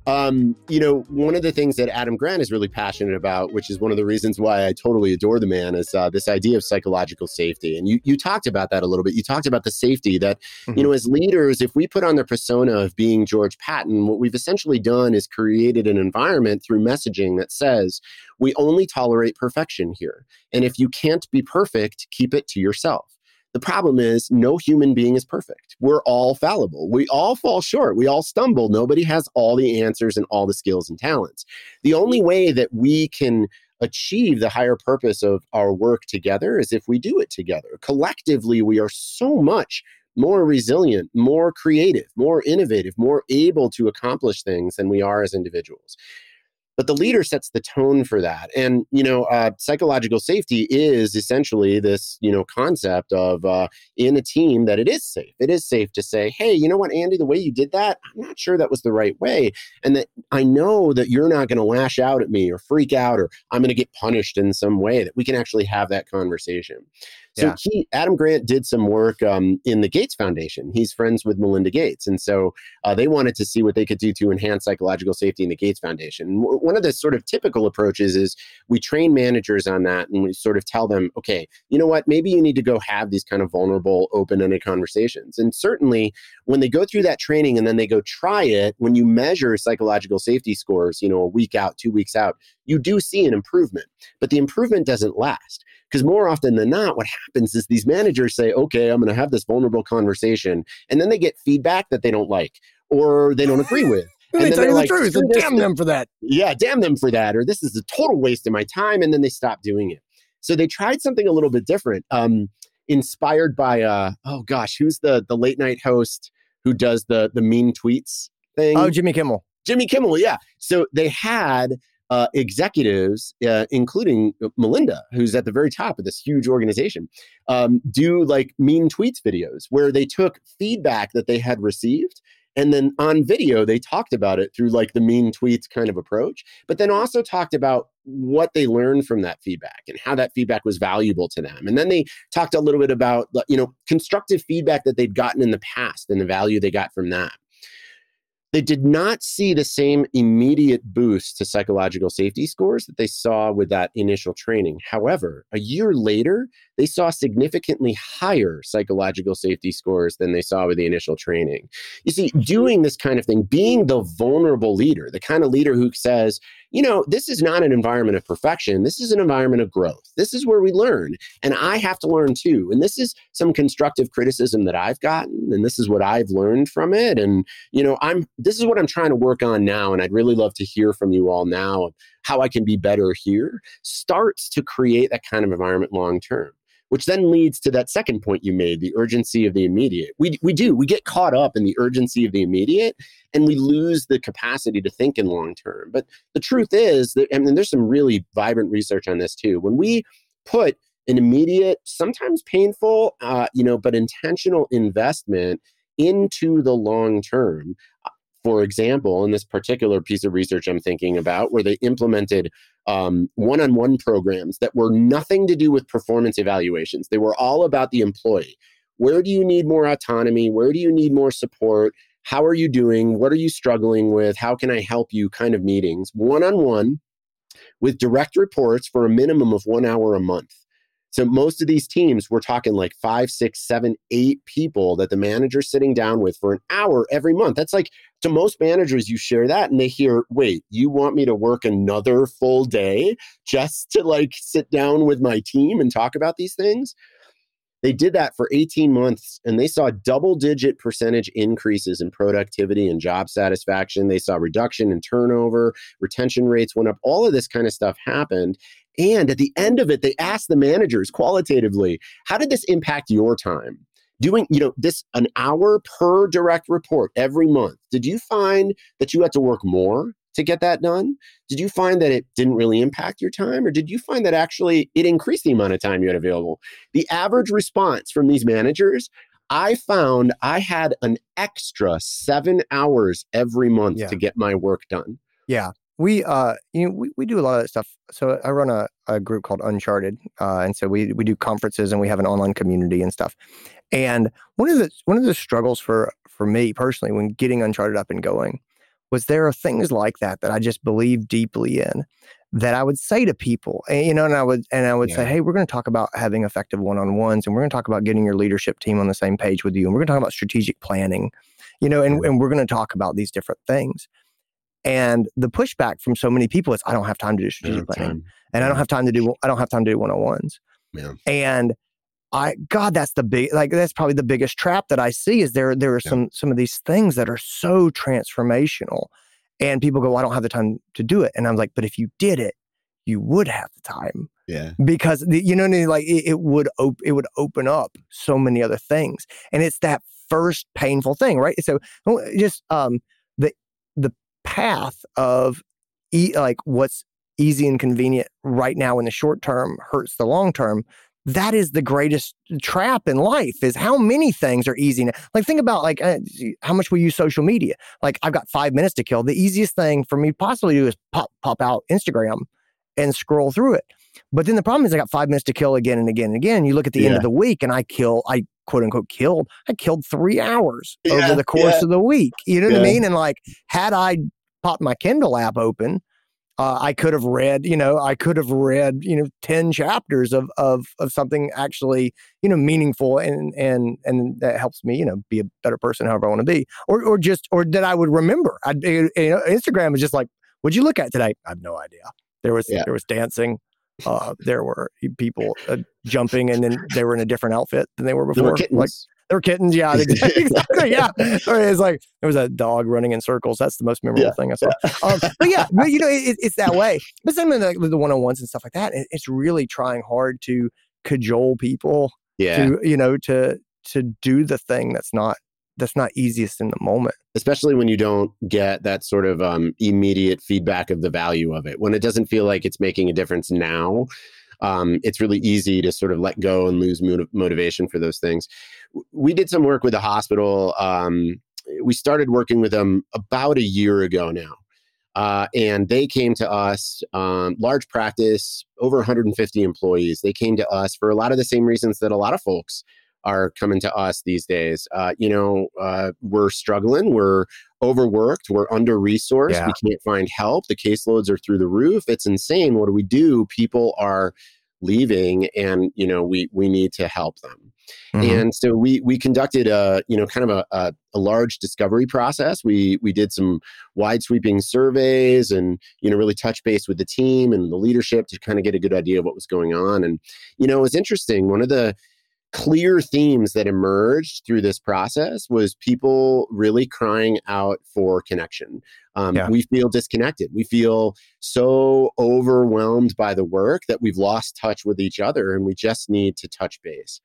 Um, you know, one of the things that Adam Grant is really passionate about, which is one of the reasons why I totally adore the man, is uh, this idea of psychological safety. And you you talked about that a little bit. You talked about the safety that mm-hmm. you know, as leaders, if we put on the persona of being George Patton, what we've essentially done is created an environment through messaging that says we only tolerate perfection here, and if you can't be perfect, keep it to yourself. The problem is, no human being is perfect. We're all fallible. We all fall short. We all stumble. Nobody has all the answers and all the skills and talents. The only way that we can achieve the higher purpose of our work together is if we do it together. Collectively, we are so much more resilient, more creative, more innovative, more able to accomplish things than we are as individuals but the leader sets the tone for that. And you know uh, psychological safety is essentially this you know concept of uh, in a team that it is safe. It is safe to say hey you know what andy the way you did that i'm not sure that was the right way and that i know that you're not going to lash out at me or freak out or i'm going to get punished in some way that we can actually have that conversation so yeah. he, Adam Grant did some work um, in the Gates Foundation. He's friends with Melinda Gates, and so uh, they wanted to see what they could do to enhance psychological safety in the Gates Foundation. W- one of the sort of typical approaches is we train managers on that, and we sort of tell them, okay, you know what, maybe you need to go have these kind of vulnerable, open-ended conversations. And certainly, when they go through that training and then they go try it, when you measure psychological safety scores, you know, a week out, two weeks out, you do see an improvement, but the improvement doesn't last. Because more often than not, what happens is these managers say, okay, I'm going to have this vulnerable conversation. And then they get feedback that they don't like or they don't agree with. and, they tell you the like, truth and damn them for that. Yeah, damn them for that. Or this is a total waste of my time. And then they stop doing it. So they tried something a little bit different, um, inspired by, uh, oh gosh, who's the, the late night host who does the, the mean tweets thing? Oh, Jimmy Kimmel. Jimmy Kimmel, yeah. So they had uh, executives, uh, including Melinda, who's at the very top of this huge organization, um, do like mean tweets videos where they took feedback that they had received. And then on video, they talked about it through like the mean tweets kind of approach, but then also talked about what they learned from that feedback and how that feedback was valuable to them. And then they talked a little bit about, you know, constructive feedback that they'd gotten in the past and the value they got from that. They did not see the same immediate boost to psychological safety scores that they saw with that initial training. However, a year later, they saw significantly higher psychological safety scores than they saw with the initial training. You see, mm-hmm. doing this kind of thing, being the vulnerable leader, the kind of leader who says, you know, this is not an environment of perfection. This is an environment of growth. This is where we learn. And I have to learn too. And this is some constructive criticism that I've gotten. And this is what I've learned from it. And, you know, I'm, this is what I'm trying to work on now. And I'd really love to hear from you all now how I can be better here starts to create that kind of environment long term which then leads to that second point you made the urgency of the immediate. We, we do, we get caught up in the urgency of the immediate and we lose the capacity to think in long term. But the truth is that, I mean, there's some really vibrant research on this too. When we put an immediate, sometimes painful, uh, you know, but intentional investment into the long term, for example, in this particular piece of research I'm thinking about, where they implemented one on one programs that were nothing to do with performance evaluations, they were all about the employee. where do you need more autonomy? Where do you need more support? How are you doing? What are you struggling with? How can I help you? kind of meetings, one on one, with direct reports for a minimum of one hour a month. So most of these teams, we're talking like five, six, seven, eight people that the manager's sitting down with for an hour every month. That's like to most managers, you share that and they hear, wait, you want me to work another full day just to like sit down with my team and talk about these things? They did that for 18 months and they saw double digit percentage increases in productivity and job satisfaction. They saw reduction in turnover, retention rates went up. All of this kind of stuff happened. And at the end of it, they asked the managers qualitatively, how did this impact your time? Doing, you know, this an hour per direct report every month. Did you find that you had to work more to get that done? Did you find that it didn't really impact your time, or did you find that actually it increased the amount of time you had available? The average response from these managers, I found I had an extra seven hours every month yeah. to get my work done. Yeah. We uh you know we, we do a lot of that stuff. So I run a, a group called Uncharted. Uh, and so we we do conferences and we have an online community and stuff. And one of the one of the struggles for for me personally when getting Uncharted up and going was there are things like that that I just believe deeply in that I would say to people, and, you know, and I would and I would yeah. say, hey, we're going to talk about having effective one-on-ones, and we're going to talk about getting your leadership team on the same page with you, and we're going to talk about strategic planning, you know, and, and we're going to talk about these different things. And the pushback from so many people is, I don't have time to do strategic planning, time. and I don't have time to do I don't have time to do one-on-ones, yeah. and I God, that's the big like that's probably the biggest trap that I see is there there are yeah. some some of these things that are so transformational, and people go, well, I don't have the time to do it, and I'm like, but if you did it, you would have the time, yeah, because the, you know, I mean? like it, it would op- it would open up so many other things, and it's that first painful thing, right? So just um the the path of e- like what's easy and convenient right now in the short term hurts the long term that is the greatest trap in life is how many things are easy now. like think about like uh, how much we use social media. Like i've got five minutes to kill. The easiest thing for me possibly do is pop pop out instagram and scroll through it. But then the problem is i got five minutes to kill again and again and again. You look at the yeah. end of the week and i kill i quote unquote killed i killed three hours yeah, over the course yeah. of the week. You know what i mean? And like had i popped my kindle app open uh, I could have read, you know, I could have read, you know, ten chapters of of of something actually, you know, meaningful and and and that helps me, you know, be a better person, however I want to be, or or just or that I would remember. I, you know, Instagram is just like, what'd you look at today? I have no idea. There was yeah. there was dancing. Uh, there were people uh, jumping, and then they were in a different outfit than they were before. Were like they were kittens. Yeah, exactly. yeah. It's like there was a dog running in circles. That's the most memorable yeah. thing I saw. Um, but yeah, but you know, it, it's that way. But some of the, the one on ones and stuff like that, it, it's really trying hard to cajole people. Yeah. To you know to to do the thing that's not that's not easiest in the moment especially when you don't get that sort of um, immediate feedback of the value of it when it doesn't feel like it's making a difference now um, it's really easy to sort of let go and lose motivation for those things. We did some work with the hospital. Um, we started working with them about a year ago now. Uh, and they came to us, um, large practice, over 150 employees. They came to us for a lot of the same reasons that a lot of folks are coming to us these days. Uh, you know, uh, we're struggling, we're overworked, we're under resourced, yeah. we can't find help, the caseloads are through the roof. It's insane. What do we do? People are leaving and you know we we need to help them mm-hmm. and so we we conducted a you know kind of a, a, a, large discovery process we we did some wide sweeping surveys and you know really touch base with the team and the leadership to kind of get a good idea of what was going on and you know it was interesting one of the clear themes that emerged through this process was people really crying out for connection. Um, yeah. We feel disconnected. We feel so overwhelmed by the work that we've lost touch with each other and we just need to touch base.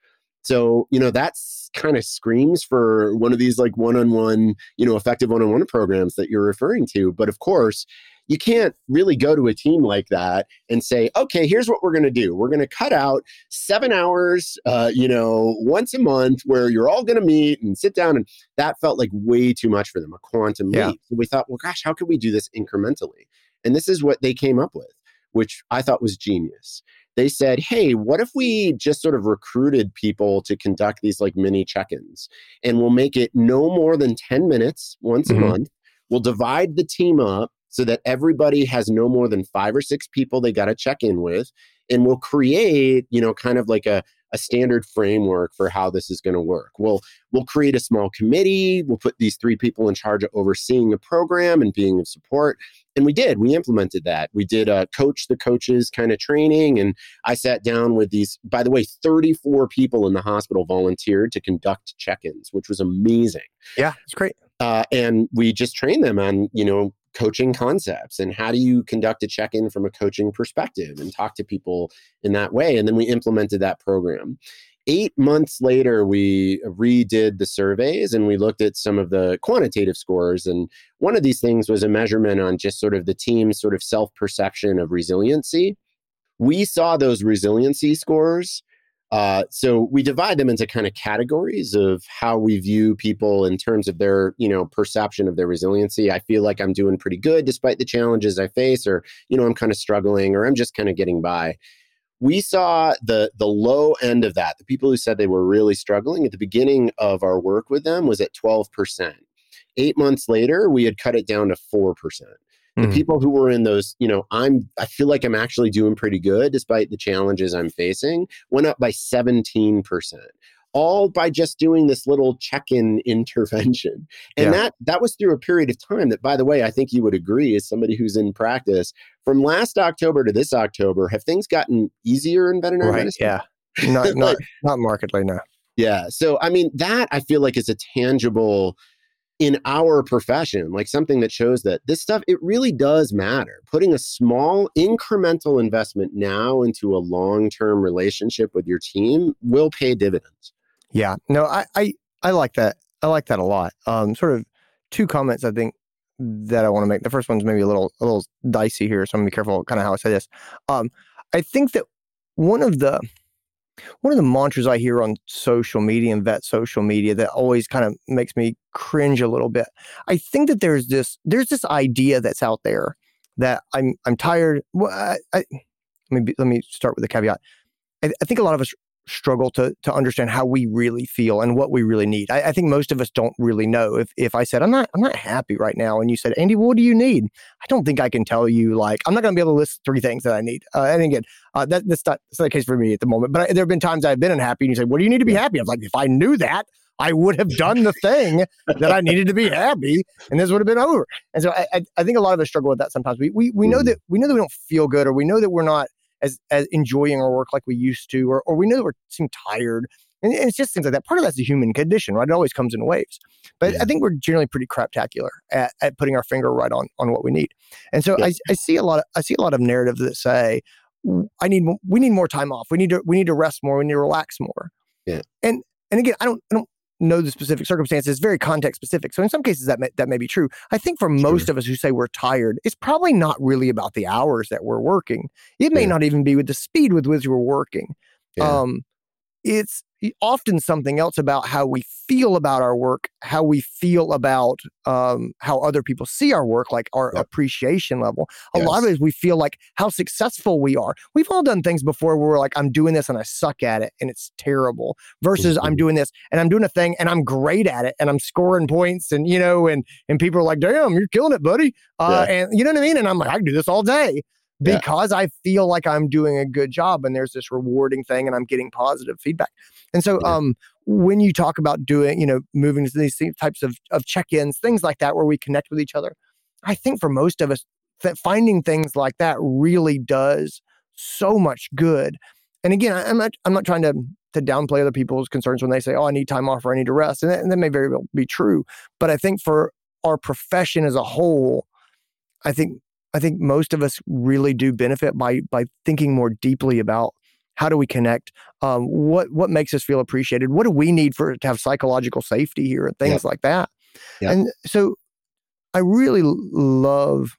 So, you know, that's kind of screams for one of these like one on one, you know, effective one on one programs that you're referring to. But of course, you can't really go to a team like that and say, okay, here's what we're going to do. We're going to cut out seven hours, uh, you know, once a month where you're all going to meet and sit down. And that felt like way too much for them, a quantum yeah. leap. So we thought, well, gosh, how could we do this incrementally? And this is what they came up with which I thought was genius. They said, hey, what if we just sort of recruited people to conduct these like mini check ins and we'll make it no more than 10 minutes once mm-hmm. a month? We'll divide the team up so that everybody has no more than five or six people they got to check in with. And we'll create, you know, kind of like a, a standard framework for how this is going to work. We'll we'll create a small committee. We'll put these three people in charge of overseeing the program and being of support. And we did. We implemented that. We did a coach the coaches kind of training, and I sat down with these. By the way, 34 people in the hospital volunteered to conduct check-ins, which was amazing. Yeah, it's great. Uh, and we just trained them on you know coaching concepts and how do you conduct a check-in from a coaching perspective and talk to people in that way? And then we implemented that program. Eight months later we redid the surveys and we looked at some of the quantitative scores and one of these things was a measurement on just sort of the team's sort of self-perception of resiliency. We saw those resiliency scores uh, so we divide them into kind of categories of how we view people in terms of their, you know, perception of their resiliency. I feel like I'm doing pretty good despite the challenges I face, or you know, I'm kind of struggling, or I'm just kind of getting by. We saw the the low end of that. The people who said they were really struggling at the beginning of our work with them was at 12 percent. Eight months later, we had cut it down to four percent the mm people who were in those you know i'm i feel like i'm actually doing pretty good despite the challenges i'm facing went up by 17% all by just doing this little check-in intervention. And yeah. that that was through a period of time that by the way i think you would agree as somebody who's in practice from last october to this october have things gotten easier in veterinary right, medicine? yeah. Not not not markedly no. Yeah so i mean that i feel like is a tangible in our profession, like something that shows that this stuff, it really does matter. Putting a small incremental investment now into a long term relationship with your team will pay dividends. Yeah. No, I, I, I like that. I like that a lot. Um, sort of two comments I think that I want to make. The first one's maybe a little a little dicey here, so I'm gonna be careful kind of how I say this. Um, I think that one of the one of the mantras I hear on social media and vet social media that always kind of makes me cringe a little bit. I think that there's this there's this idea that's out there that I'm I'm tired. Well, I, I, let me let me start with a caveat. I, I think a lot of us struggle to to understand how we really feel and what we really need. I, I, think most of us don't really know. If if I said I'm not I'm not happy right now, and you said Andy, what do you need? I don't think I can tell you. Like I'm not going to be able to list three things that I need. Uh, and again, uh, that that's not that's not the case for me at the moment. But I, there have been times I've been unhappy, and you say, "What do you need to be happy?" I'm like, if I knew that. I would have done the thing that I needed to be happy, and this would have been over. And so I, I, I think a lot of us struggle with that sometimes. We we, we know mm. that we know that we don't feel good, or we know that we're not as as enjoying our work like we used to, or or we know that we seem tired. And, it's just things like that. Part of that's the human condition, right? It always comes in waves. But yeah. I think we're generally pretty craptacular at, at putting our finger right on on what we need. And so yeah. I, I see a lot of I see a lot of narratives that say, I need we need more time off. We need to we need to rest more. We need to relax more. Yeah. And and again, I don't I don't know the specific circumstances, it's very context specific. So in some cases that may, that may be true. I think for most sure. of us who say we're tired, it's probably not really about the hours that we're working. It may yeah. not even be with the speed with which we're working. Yeah. Um, it's often something else about how we feel about our work, how we feel about um, how other people see our work, like our yep. appreciation level. A yes. lot of it is we feel like how successful we are. We've all done things before where we're like, I'm doing this and I suck at it and it's terrible, versus mm-hmm. I'm doing this and I'm doing a thing and I'm great at it and I'm scoring points and you know and and people are like, damn, you're killing it, buddy. Uh, yeah. And you know what I mean? And I'm like, I can do this all day because yeah. I feel like I'm doing a good job and there's this rewarding thing and I'm getting positive feedback. And so yeah. um when you talk about doing, you know, moving to these types of, of check-ins, things like that where we connect with each other, I think for most of us that finding things like that really does so much good. And again, I'm not I'm not trying to to downplay other people's concerns when they say, "Oh, I need time off or I need to rest," and that, and that may very well be true. But I think for our profession as a whole, I think I think most of us really do benefit by by thinking more deeply about how do we connect? Um, what what makes us feel appreciated? What do we need for to have psychological safety here and things like that? And so, I really love.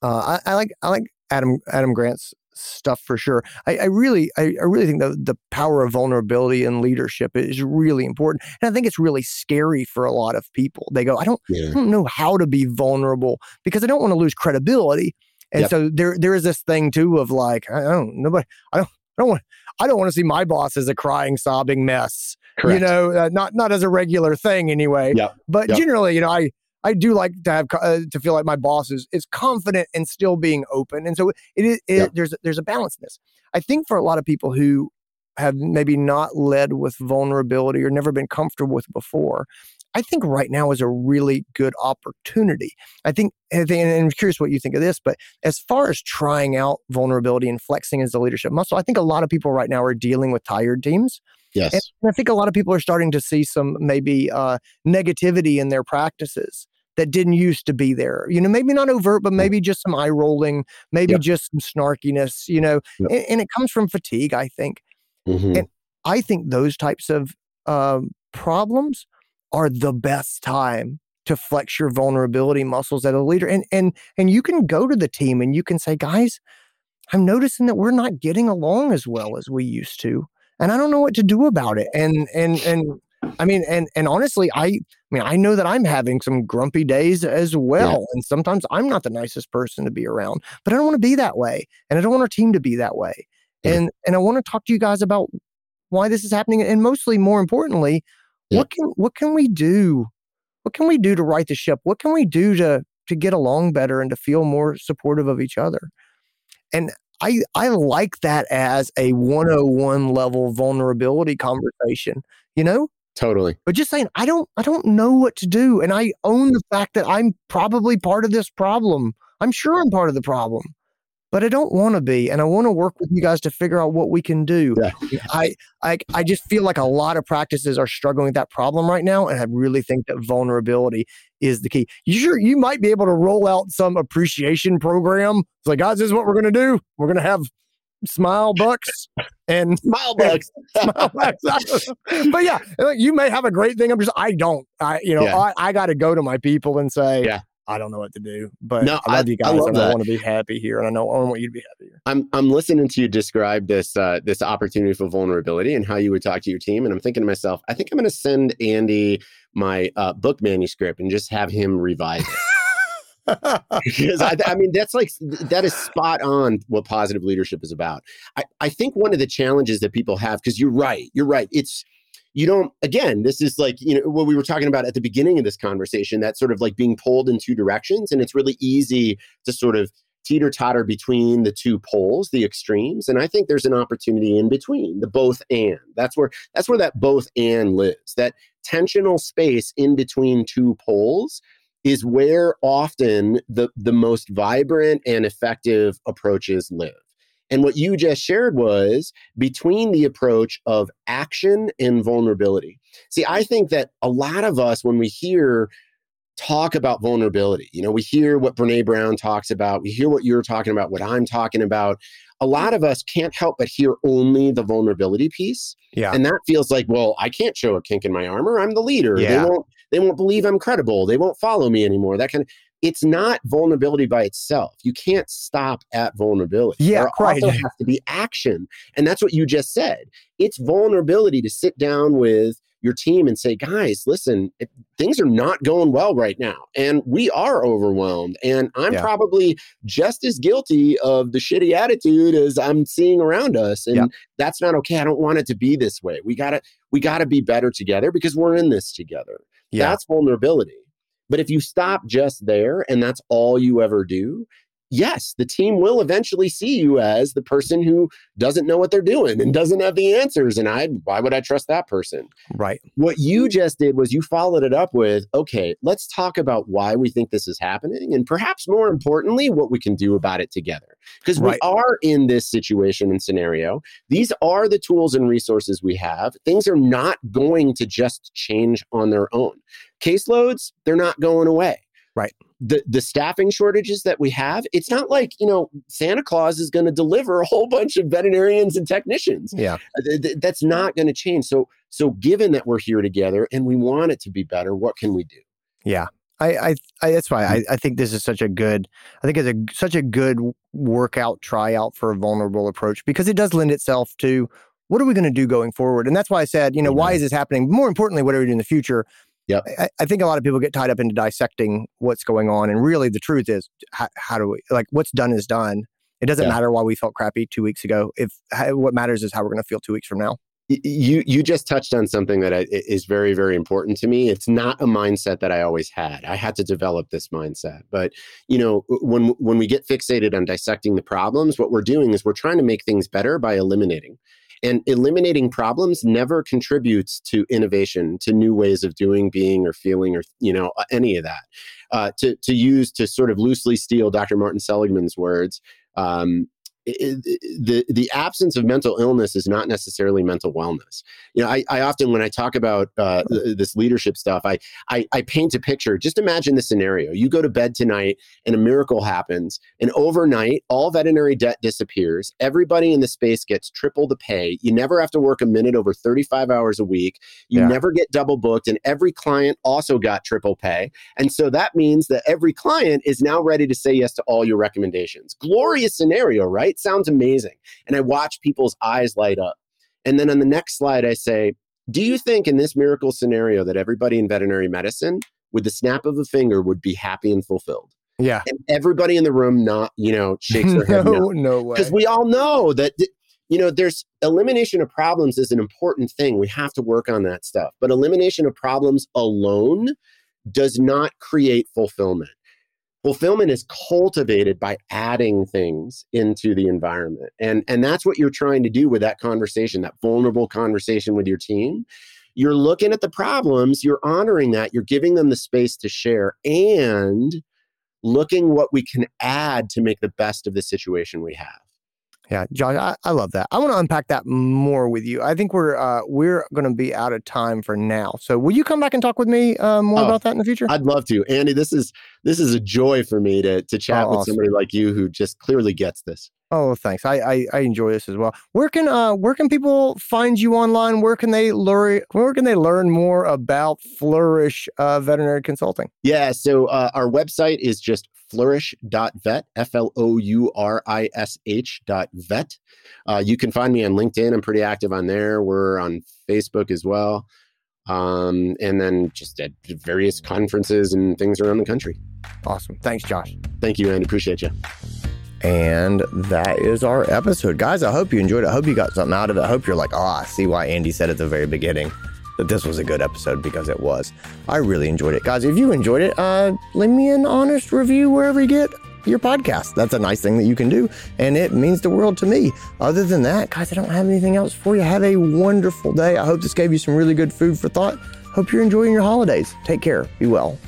Uh, I, I, like I like Adam Adam Grant's stuff for sure. I, I really, I, I, really think the the power of vulnerability and leadership is really important, and I think it's really scary for a lot of people. They go, I don't, yeah. I don't know how to be vulnerable because I don't want to lose credibility. And Yep. so there there is this thing too of like, I don't nobody I don't I don't want I don't want to see my boss as a crying, sobbing mess. Correct. You know, uh, not not as a regular thing anyway. Yep. But Yep. generally, you know, I I do like to have uh, to feel like my boss is is confident and still being open. And so it is it, Yep. there's there's a balance in this. I think for a lot of people who have maybe not led with vulnerability or never been comfortable with before, I think right now is a really good opportunity. I think, I think- and I'm curious what you think of this, but as far as trying out vulnerability and flexing as a leadership muscle, I think a lot of people right now are dealing with tired teams. yes. And I think a lot of people are starting to see some maybe uh, negativity in their practices that didn't used to be there. You know, maybe not overt, but maybe just some eye rolling, maybe Yep. just some snarkiness, you know, Yep. and, and it comes from fatigue, I think. Mhm. and- I think those types of um, problems are the best time to flex your vulnerability muscles as a leader. And and and you can go to the team and you can say, guys, I'm noticing that we're not getting along as well as we used to, and I don't know what to do about it. And and and I mean, and and honestly, I I mean, I know that I'm having some grumpy days as well, and sometimes I'm not the nicest person to be around, but I don't want to be that way, and I don't want our team to be that way. Yeah. And and I want to talk to you guys about why this is happening, and mostly, more importantly, Yeah. what can what can we do? What can we do to right the ship? What can we do to to get along better and to feel more supportive of each other? And I I like that as a 101 level vulnerability conversation, you know? Totally. But just saying, I don't I don't know what to do. And I own the fact that I'm probably part of this problem. I'm sure I'm part of the problem. But I don't want to be. And I want to work with you guys to figure out what we can do. Yeah. I, I I just feel like a lot of practices are struggling with that problem right now. And I really think that vulnerability is the key. You sure you might be able to roll out some appreciation program. It's like, guys, this is what we're gonna do. We're gonna have smile bucks and Smile bucks. smile bucks. but yeah, you may have a great thing. I'm just I don't. I you know, Yeah. I, I gotta go to my people and say, Yeah. I don't know what to do. But No, I love I- you guys and I want to be happy here. And I know I want you to be happy here. I'm I'm listening to you describe this uh, this opportunity for vulnerability and how you would talk to your team, and I'm thinking to myself, I think I'm going to send Andy my uh, book manuscript and just have him revise it. Because I, I mean that's like that is spot on what positive leadership is about. I, I think one of the challenges that people have because you're right, you're right. It's you don't again this is like you know what we were talking about at the beginning of this conversation that sort of like being pulled in two directions and it's really easy to sort of teeter totter between the two poles the extremes and i think there's an opportunity in between the both and that's where that's where that both and lives that tensional space in between two poles is where often the the most vibrant and effective approaches live and what you just shared was between the approach of action and vulnerability. See, I think that a lot of us, when we hear talk about vulnerability, you know, we hear what Brene Brown talks about, we hear what you're talking about, what I'm talking about. A lot of us can't help but hear only the vulnerability piece. Yeah. And that feels like, well, I can't show a kink in my armor. I'm the leader. Yeah. They won't they won't believe I'm credible. They won't follow me anymore. That kind of it's not vulnerability by itself. You can't stop at vulnerability. Yeah, there right. also has to be action. And that's what you just said. It's vulnerability to sit down with your team and say, guys, listen, things are not going well right now. And we are overwhelmed. And I'm Yeah. probably just as guilty of the shitty attitude as I'm seeing around us. And Yeah. that's not okay. I don't want it to be this way. We gotta, we gotta be better together because we're in this together. Yeah. That's vulnerability. But if you stop mm. just there and that's all you ever do, yes, the team will eventually see you as the person who doesn't know what they're doing and doesn't have the answers. And I, why would I trust that person? right. What you just did was you followed it up with, okay, let's talk about why we think this is happening. And perhaps more importantly, what we can do about it together. Because Right. we are in this situation and scenario. These are the tools and resources we have. Things are not going to just change on their own. Caseloads, they're not going away. Right. The, the staffing shortages that we have, it's not like, you know, Santa Claus is going to deliver a whole bunch of veterinarians and technicians. Yeah. Uh, th- th- that's not going to change. So, so given that we're here together and we want it to be better, what can we do? Yeah. I, I, I that's why I, I think this is such a good I think it's a such a good workout tryout for a vulnerable approach because it does lend itself to what are we going to do going forward and that's why I said you know why is this happening more importantly what are we doing in the future Yep. I, I, think a lot of people get tied up into dissecting what's going on, and really the truth is, how, how do we like what's done is done. It doesn't yeah. matter why we felt crappy two weeks ago. If what matters is how we're going to feel two weeks from now. You you just touched on something that I, is very very important to me. It's not a mindset that I always had. I had to develop this mindset. But you know, when when we get fixated on dissecting the problems, what we're doing is we're trying to make things better by eliminating. And eliminating problems never contributes to innovation, to new ways of doing, being, or feeling, or you know any of that. Uh, to to use to sort of loosely steal Dr. Martin Seligman's words, um, the the absence of mental illness is not necessarily mental wellness. You know, I, I often when I talk about uh, this leadership stuff, I, I, I paint a picture. Just imagine the scenario: you go to bed tonight, and a miracle happens, and overnight, all veterinary debt disappears. Everybody in the space gets triple the pay. You never have to work a minute over thirty five hours a week. You yeah. never get double booked, and every client also got triple pay. And so that means that every client is now ready to say yes to all your recommendations. Glorious scenario, right? It sounds amazing. And I watch people's eyes light up. And then on the next slide, I say, Do you think in this miracle scenario that everybody in veterinary medicine, with the snap of a finger, would be happy and fulfilled? Yeah. And everybody in the room not, you know, shakes their head. no, no way. Because we all know that, you know, there's elimination of problems is an important thing. We have to work on that stuff. But elimination of problems alone does not create fulfillment. Fulfillment is cultivated by adding things into the environment. And, and that's what you're trying to do with that conversation, that vulnerable conversation with your team. You're looking at the problems, you're honoring that, you're giving them the space to share, and looking what we can add to make the best of the situation we have. Yeah, Josh, I, I love that. I want to unpack that more with you. I think we're uh, we're going to be out of time for now. So, will you come back and talk with me uh, more oh, about that in the future? I'd love to, Andy. This is this is a joy for me to to chat oh, with awesome. somebody like you who just clearly gets this. Oh, thanks. I, I, I enjoy this as well. Where can uh where can people find you online? Where can they learn where can they learn more about Flourish uh, Veterinary Consulting? Yeah, so uh, our website is just flourish.vet, F L O U R I S H dot vet. Uh, you can find me on LinkedIn. I'm pretty active on there. We're on Facebook as well. Um, and then just at various conferences and things around the country. Awesome. Thanks, Josh. Thank you, and appreciate you. And that is our episode. Guys, I hope you enjoyed it. I hope you got something out of it. I hope you're like, oh, I see why Andy said at the very beginning that this was a good episode because it was. I really enjoyed it. Guys, if you enjoyed it, uh, leave me an honest review wherever you get your podcast. That's a nice thing that you can do, and it means the world to me. Other than that, guys, I don't have anything else for you. Have a wonderful day. I hope this gave you some really good food for thought. Hope you're enjoying your holidays. Take care. Be well.